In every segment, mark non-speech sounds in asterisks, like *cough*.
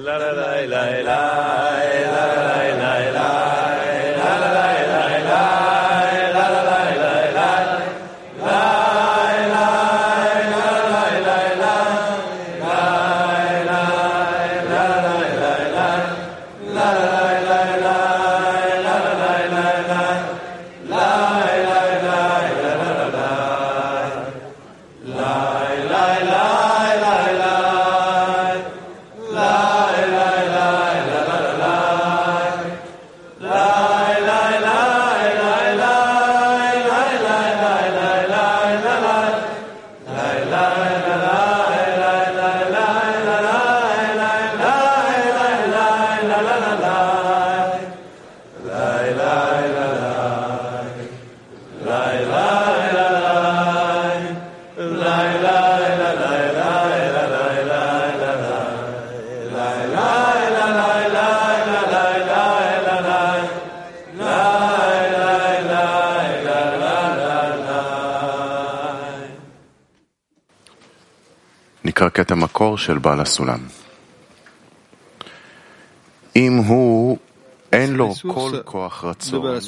la la la la la la נקרא קטע מקור של בעל הסולם. אם הוא אין לו כל כוח רצון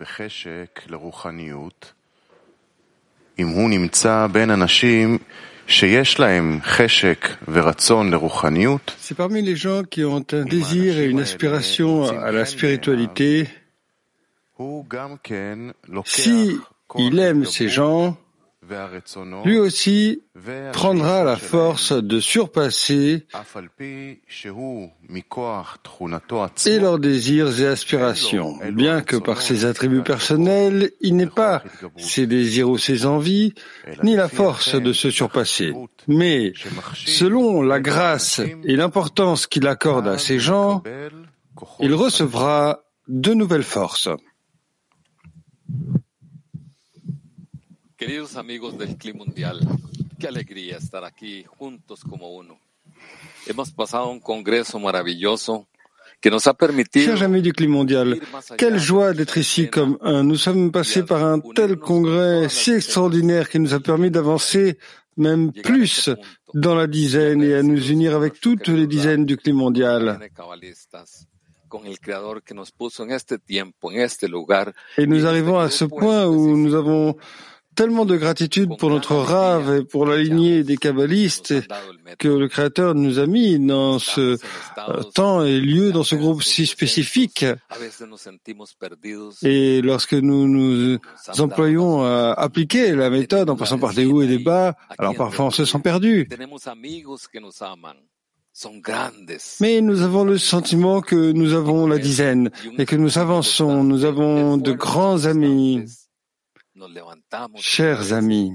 וחשק לרוחניות, אם הוא נמצא בין אנשים שיש להם חשק ורצון לרוחניות, C'est parmi les gens qui ont un désir et une aspiration à la spiritualité. הוא גם כן לוקח Si כוח il aime ces ההתגברות gens, והרצונות, lui aussi prendra la force de surpasser et leurs désirs et aspirations, bien que par ses attributs personnels, il n'ait pas ses désirs ou ses envies, ni la force de se surpasser. Mais selon la grâce et l'importance qu'il accorde à ces gens, il recevra de nouvelles forces. Queridos amigos del Clima Mundial, qué alegría estar aquí juntos como uno. Hemos pasado un congreso maravilloso que nos ha permitido Chers amis du climat mondial, quelle joie d'être ici comme un. Nous sommes passés par un tel congrès si extraordinaire qui nous a permis d'avancer même plus dans la dizaine et à nous unir avec toutes les dizaines du climat mondial. Et nous arrivons à ce point où nous avons tellement de gratitude pour notre rave et pour la lignée des kabbalistes que le Créateur nous a mis dans ce euh, temps et lieu, dans ce groupe si spécifique. Et lorsque nous nous employons à appliquer la méthode en passant par des hauts et des bas, alors parfois on se sent perdu. Mais nous avons le sentiment que nous avons la dizaine et que nous avançons. Nous avons de grands amis, chers amis.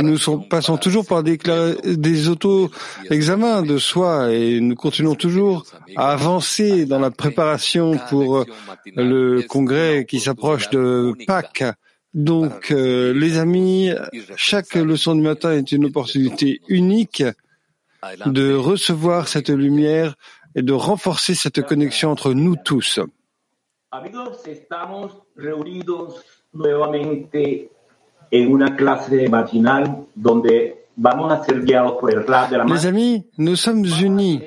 Et nous sont- passons toujours par des, auto-examens de soi et nous continuons toujours à avancer dans la préparation pour le congrès qui s'approche de Pâques. Donc, euh, les amis, chaque leçon du matin est une opportunité unique de recevoir cette lumière et de renforcer cette connexion entre nous tous. Les mano. amis, nous sommes unis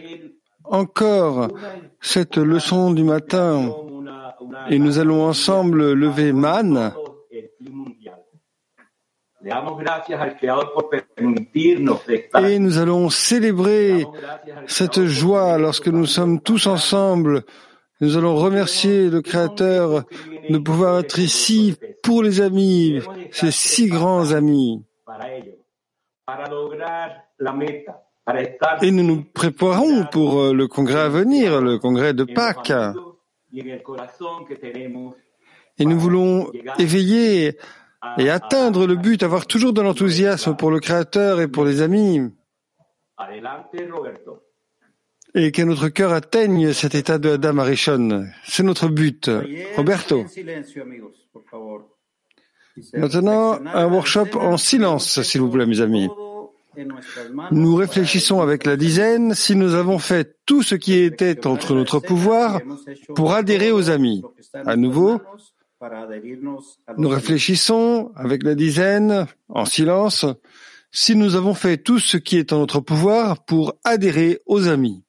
encore cette leçon du matin et nous allons ensemble lever Man. Et nous allons célébrer cette joie lorsque nous sommes tous ensemble. Nous allons remercier le Créateur de pouvoir être ici pour les amis, ces si grands amis. Et nous nous préparons pour euh, le congrès à venir, le congrès de Pâques. Et nous voulons éveiller et atteindre le but, avoir toujours de l'enthousiasme pour le Créateur et pour les amis. Et que notre cœur atteigne cet état de Adam Arishon. C'est notre but. Roberto. Maintenant, un workshop en silence, s'il vous plaît, mes amis. Nous réfléchissons avec la dizaine si nous avons fait tout ce qui était entre notre pouvoir pour adhérer aux amis. À nouveau, Nous réfléchissons avec la dizaine, en silence, si nous avons fait tout ce qui est en notre pouvoir pour adhérer aux amis.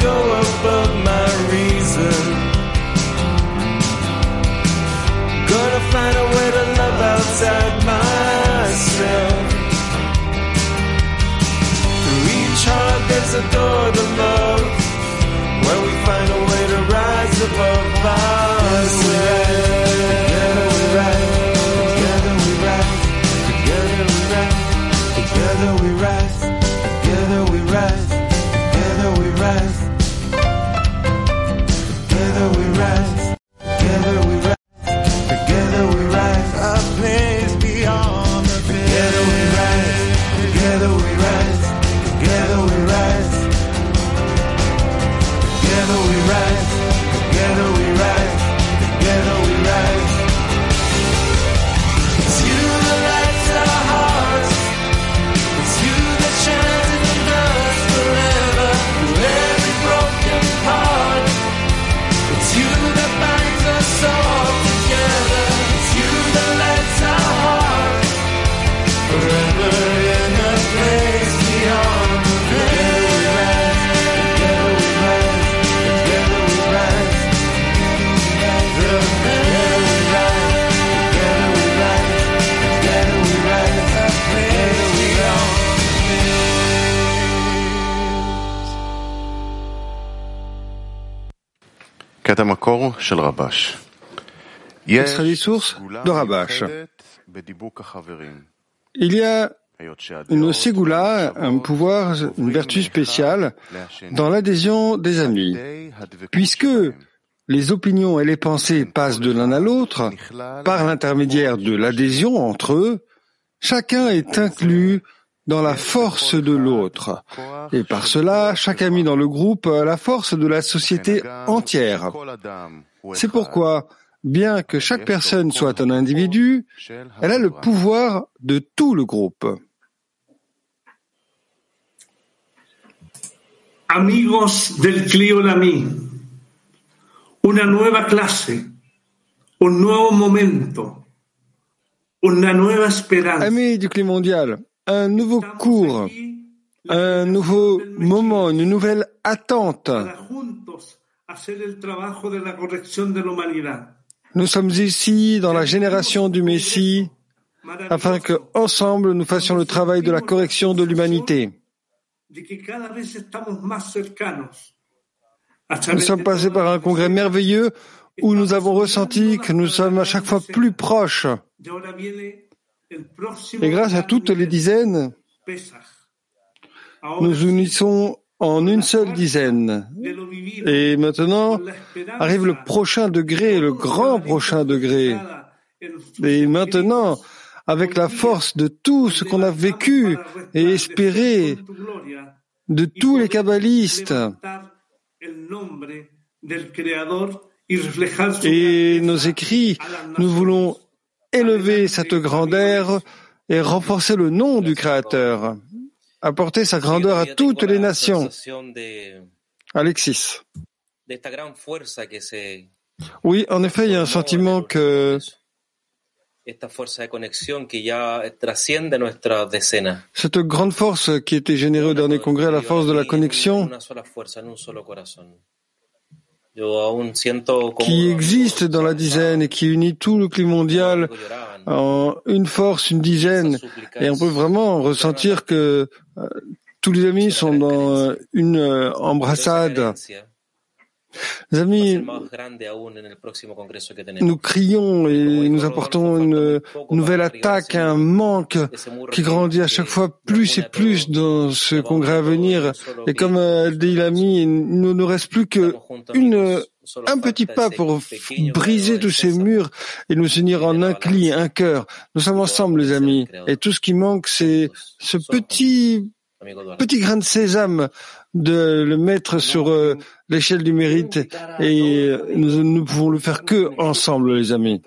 go. Extrait des sources de Rabash. Il y a une ségoula, un pouvoir, une vertu spéciale dans l'adhésion des amis, puisque les opinions et les pensées passent de l'un à l'autre par l'intermédiaire de l'adhésion entre eux, chacun est inclus dans la force de l'autre. Et par cela, chaque ami dans le groupe a la force de la société entière. C'est pourquoi, bien que chaque personne soit un individu, elle a le pouvoir de tout le groupe. Amigos del Cliolami, una nueva clase, un nuevo momento, una nueva esperanza. Amis du climat mondial, un nouveau cours, un nouveau moment, une nouvelle attente. Nous sommes ici dans la génération du Messie afin que ensemble nous fassions le travail de la correction de l'humanité. Nous sommes passés par un congrès merveilleux où nous avons ressenti que nous sommes à chaque fois plus proches. Et grâce à toutes les dizaines, nous unissons en une seule dizaine. Et maintenant arrive le prochain degré, le grand prochain degré. Et maintenant, avec la force de tout ce qu'on a vécu et espéré, de tous les kabbalistes et nos écrits, nous voulons élever cette grandeur et renforcer le nom du Créateur, apporter sa grandeur à toutes les nations. Alexis. Oui, en effet, il y a un sentiment que cette grande force qui était générée au dernier congrès, la force de la connexion, qui existe dans la dizaine et qui unit tout le climat mondial en une force, une dizaine. Et on peut vraiment ressentir que euh, tous les amis sont dans une euh, embrassade. Les amis, nous crions et nous apportons une nouvelle attaque, un manque qui grandit à chaque fois plus et plus dans ce congrès à venir. Et comme dit l'ami, il ne nous reste plus que une, un petit pas pour briser tous ces murs et nous unir en un cli, un cœur. Nous sommes ensemble, les amis. Et tout ce qui manque, c'est ce petit petit grain de sésame de le mettre sur euh, l'échelle du mérite et euh, nous ne pouvons le faire que ensemble, les amis.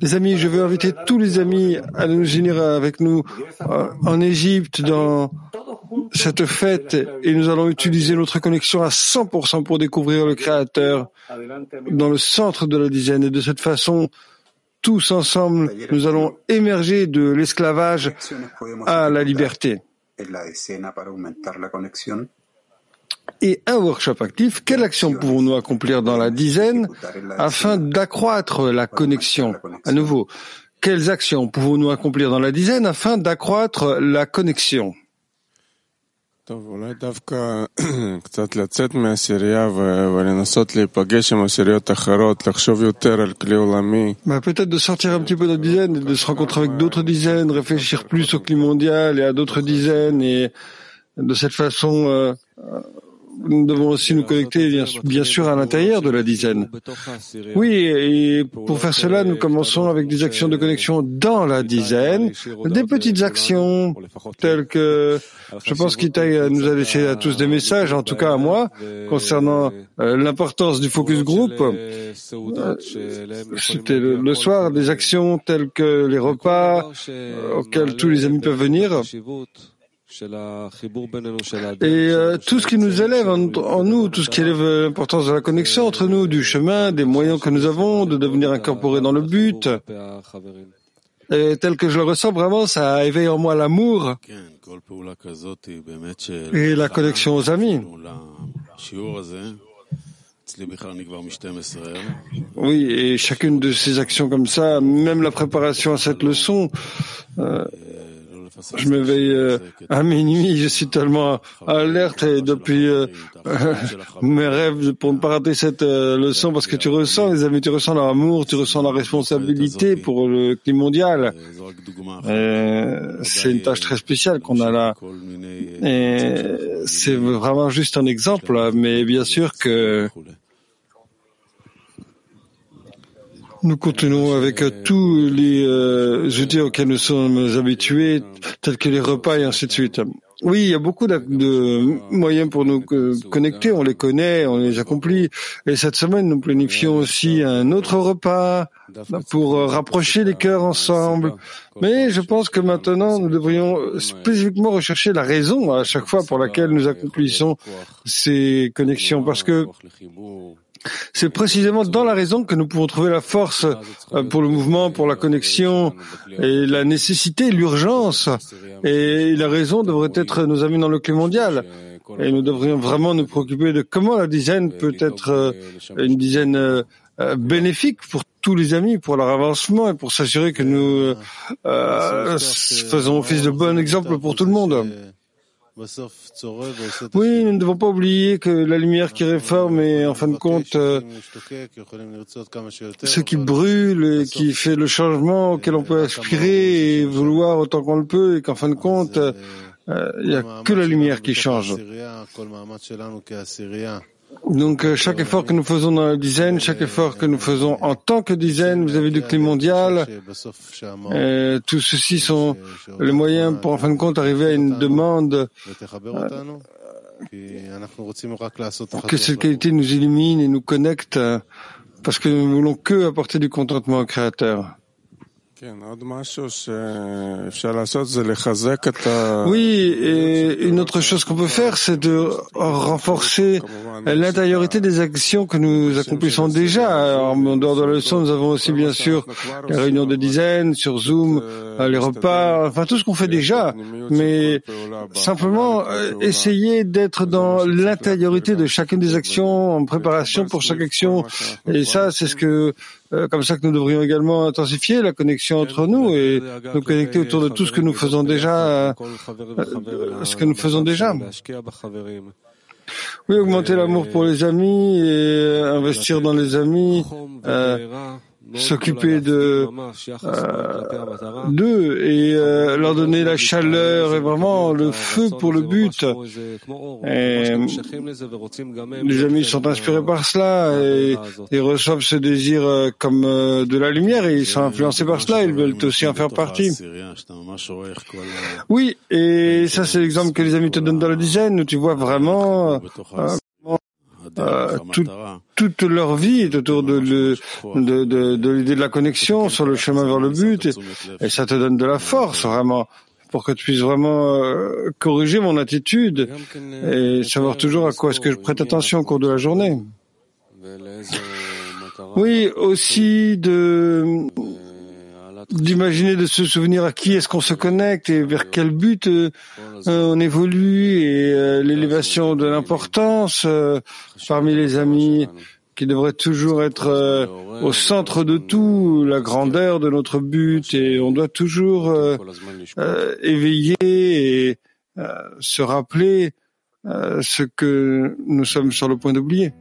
Les amis, je veux inviter tous les amis à nous unir avec nous euh, en Égypte dans cette fête. Et nous allons utiliser notre connexion à 100% pour découvrir le Créateur dans le centre de la dizaine. Et de cette façon, tous ensemble, nous allons émerger de l'esclavage à la liberté. Et un workshop actif, quelle action pouvons-nous accomplir dans la dizaine afin d'accroître la connexion À nouveau, quelles actions pouvons-nous accomplir dans la dizaine afin d'accroître la connexion? *clears throat* peut-être de sortir un petit peu de la dizaine, de se rencontrer avec d'autres dizaines, réfléchir plus au climat mondial et à d'autres dizaines et de cette façon euh, nous devons aussi nous connecter bien, sûr à l'intérieur de la dizaine. Oui, et pour faire cela, nous commençons avec des actions de connexion dans la dizaine, des petites actions telles que, je pense qu'Itaï nous a laissé à tous des messages, en tout cas à moi, concernant euh, l'importance du focus group. Euh, c'était le, soir, des actions telles que les repas euh, auxquels tous les amis peuvent venir. Et euh, tout ce qui nous élève en, nous, tout ce qui élève l'importance de la connexion entre nous, du chemin, des moyens que nous avons de devenir incorporés dans le but, et tel que je le ressens vraiment, ça éveille en moi l'amour et la connexion aux amis. Oui, et chacune de ces actions comme ça, même la préparation à cette leçon, euh, je me veille euh, à minuit, je suis tellement alerte et depuis euh, *laughs* mes rêves pour ne pas rater cette euh, leçon parce que tu ressens, les amis, tu ressens l'amour, tu ressens la responsabilité pour le climat mondial. C'est une tâche très spéciale qu'on a là. Et c'est vraiment juste un exemple, mais bien sûr que Nous continuons avec tous les euh, outils auxquels nous sommes habitués, tels que les repas et ainsi de suite. Oui, il y a beaucoup de, moyens pour nous connecter, on les connaît, on les accomplit. Et cette semaine, nous planifions aussi un autre repas pour rapprocher les cœurs ensemble. Mais je pense que maintenant, nous devrions spécifiquement rechercher la raison à chaque fois pour laquelle nous accomplissons ces connexions. Parce que c'est précisément dans la raison que nous pouvons trouver la force euh, pour le mouvement, pour la connexion et la nécessité, l'urgence. Et la raison devrait être nos amis dans le climat mondial. Et nous devrions vraiment nous préoccuper de comment la dizaine peut être euh, une dizaine euh, bénéfique pour tous les amis, pour leur avancement et pour s'assurer que nous faisons office de bon exemple pour tout le monde. Oui, nous ne devons pas oublier que la lumière qui réforme est en fin de compte euh, ce qui brûle et qui fait le changement auquel on peut aspirer et vouloir autant qu'on le peut et qu'en fin de compte, euh, il n'y a que la lumière qui change. Donc euh, chaque effort que nous faisons dans la dizaine, chaque effort que nous faisons en tant que dizaine, vous avez du climat mondial, euh, tout ceci sont les moyens pour en fin de compte arriver à une demande que cette qualité nous illumine et nous connecte parce que nous ne voulons que apporter du contentement au Créateur. Oui, et une autre chose qu'on peut faire, c'est de renforcer l'intériorité des actions que nous accomplissons déjà. en dehors de la leçon, nous avons aussi bien sûr les réunions de dizaines, sur Zoom, les repas, enfin tout ce qu'on fait déjà. Mais simplement euh, essayer d'être dans l'intériorité de chacune des actions, en préparation pour chaque action. Et ça, c'est ce que euh, comme ça que nous devrions également intensifier la connexion entre nous et nous connecter autour de tout ce que nous faisons déjà, euh, ce que nous faisons déjà. Oui, augmenter l'amour pour les amis et investir dans les amis s'occuper de euh, d'eux et euh, leur donner la chaleur et vraiment le feu pour le but. Et les amis sont inspirés par cela et ils reçoivent ce désir euh, comme de la lumière et ils sont influencés par cela. Ils veulent aussi en faire partie. Oui, et ça c'est l'exemple que les amis te donnent dans la dizaine où tu vois vraiment euh, toute leur vie est autour de, l'idée de, la connexion sur le chemin vers le but et, ça te donne de la force vraiment pour que tu puisses vraiment euh, corriger mon attitude et savoir toujours à quoi est-ce que je prête attention au cours de la journée. Oui, aussi de d'imaginer, de se souvenir à qui est-ce qu'on se connecte et vers quel but euh, on évolue et euh, l'élévation de l'importance euh, parmi les amis qui devrait toujours être au centre de tout, la grandeur de notre but et on doit toujours éveiller et se rappeler ce que nous sommes sur le point d'oublier.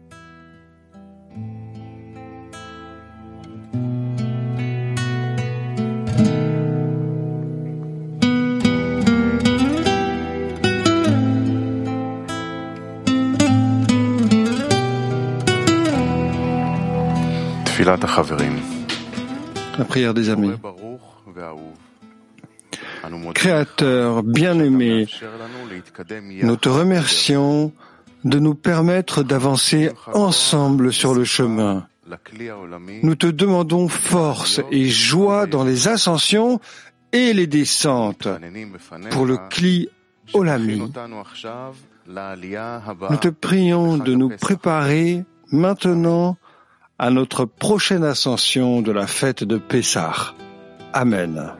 La prière des amis. Créateur bien-aimé, nous te remercions de nous permettre d'avancer ensemble sur le chemin. Nous te demandons force et joie dans les ascensions et les descentes. Pour le Kli Olami. Nous te prions de nous préparer maintenant à notre prochaine ascension de la fête de Pessah. Amen.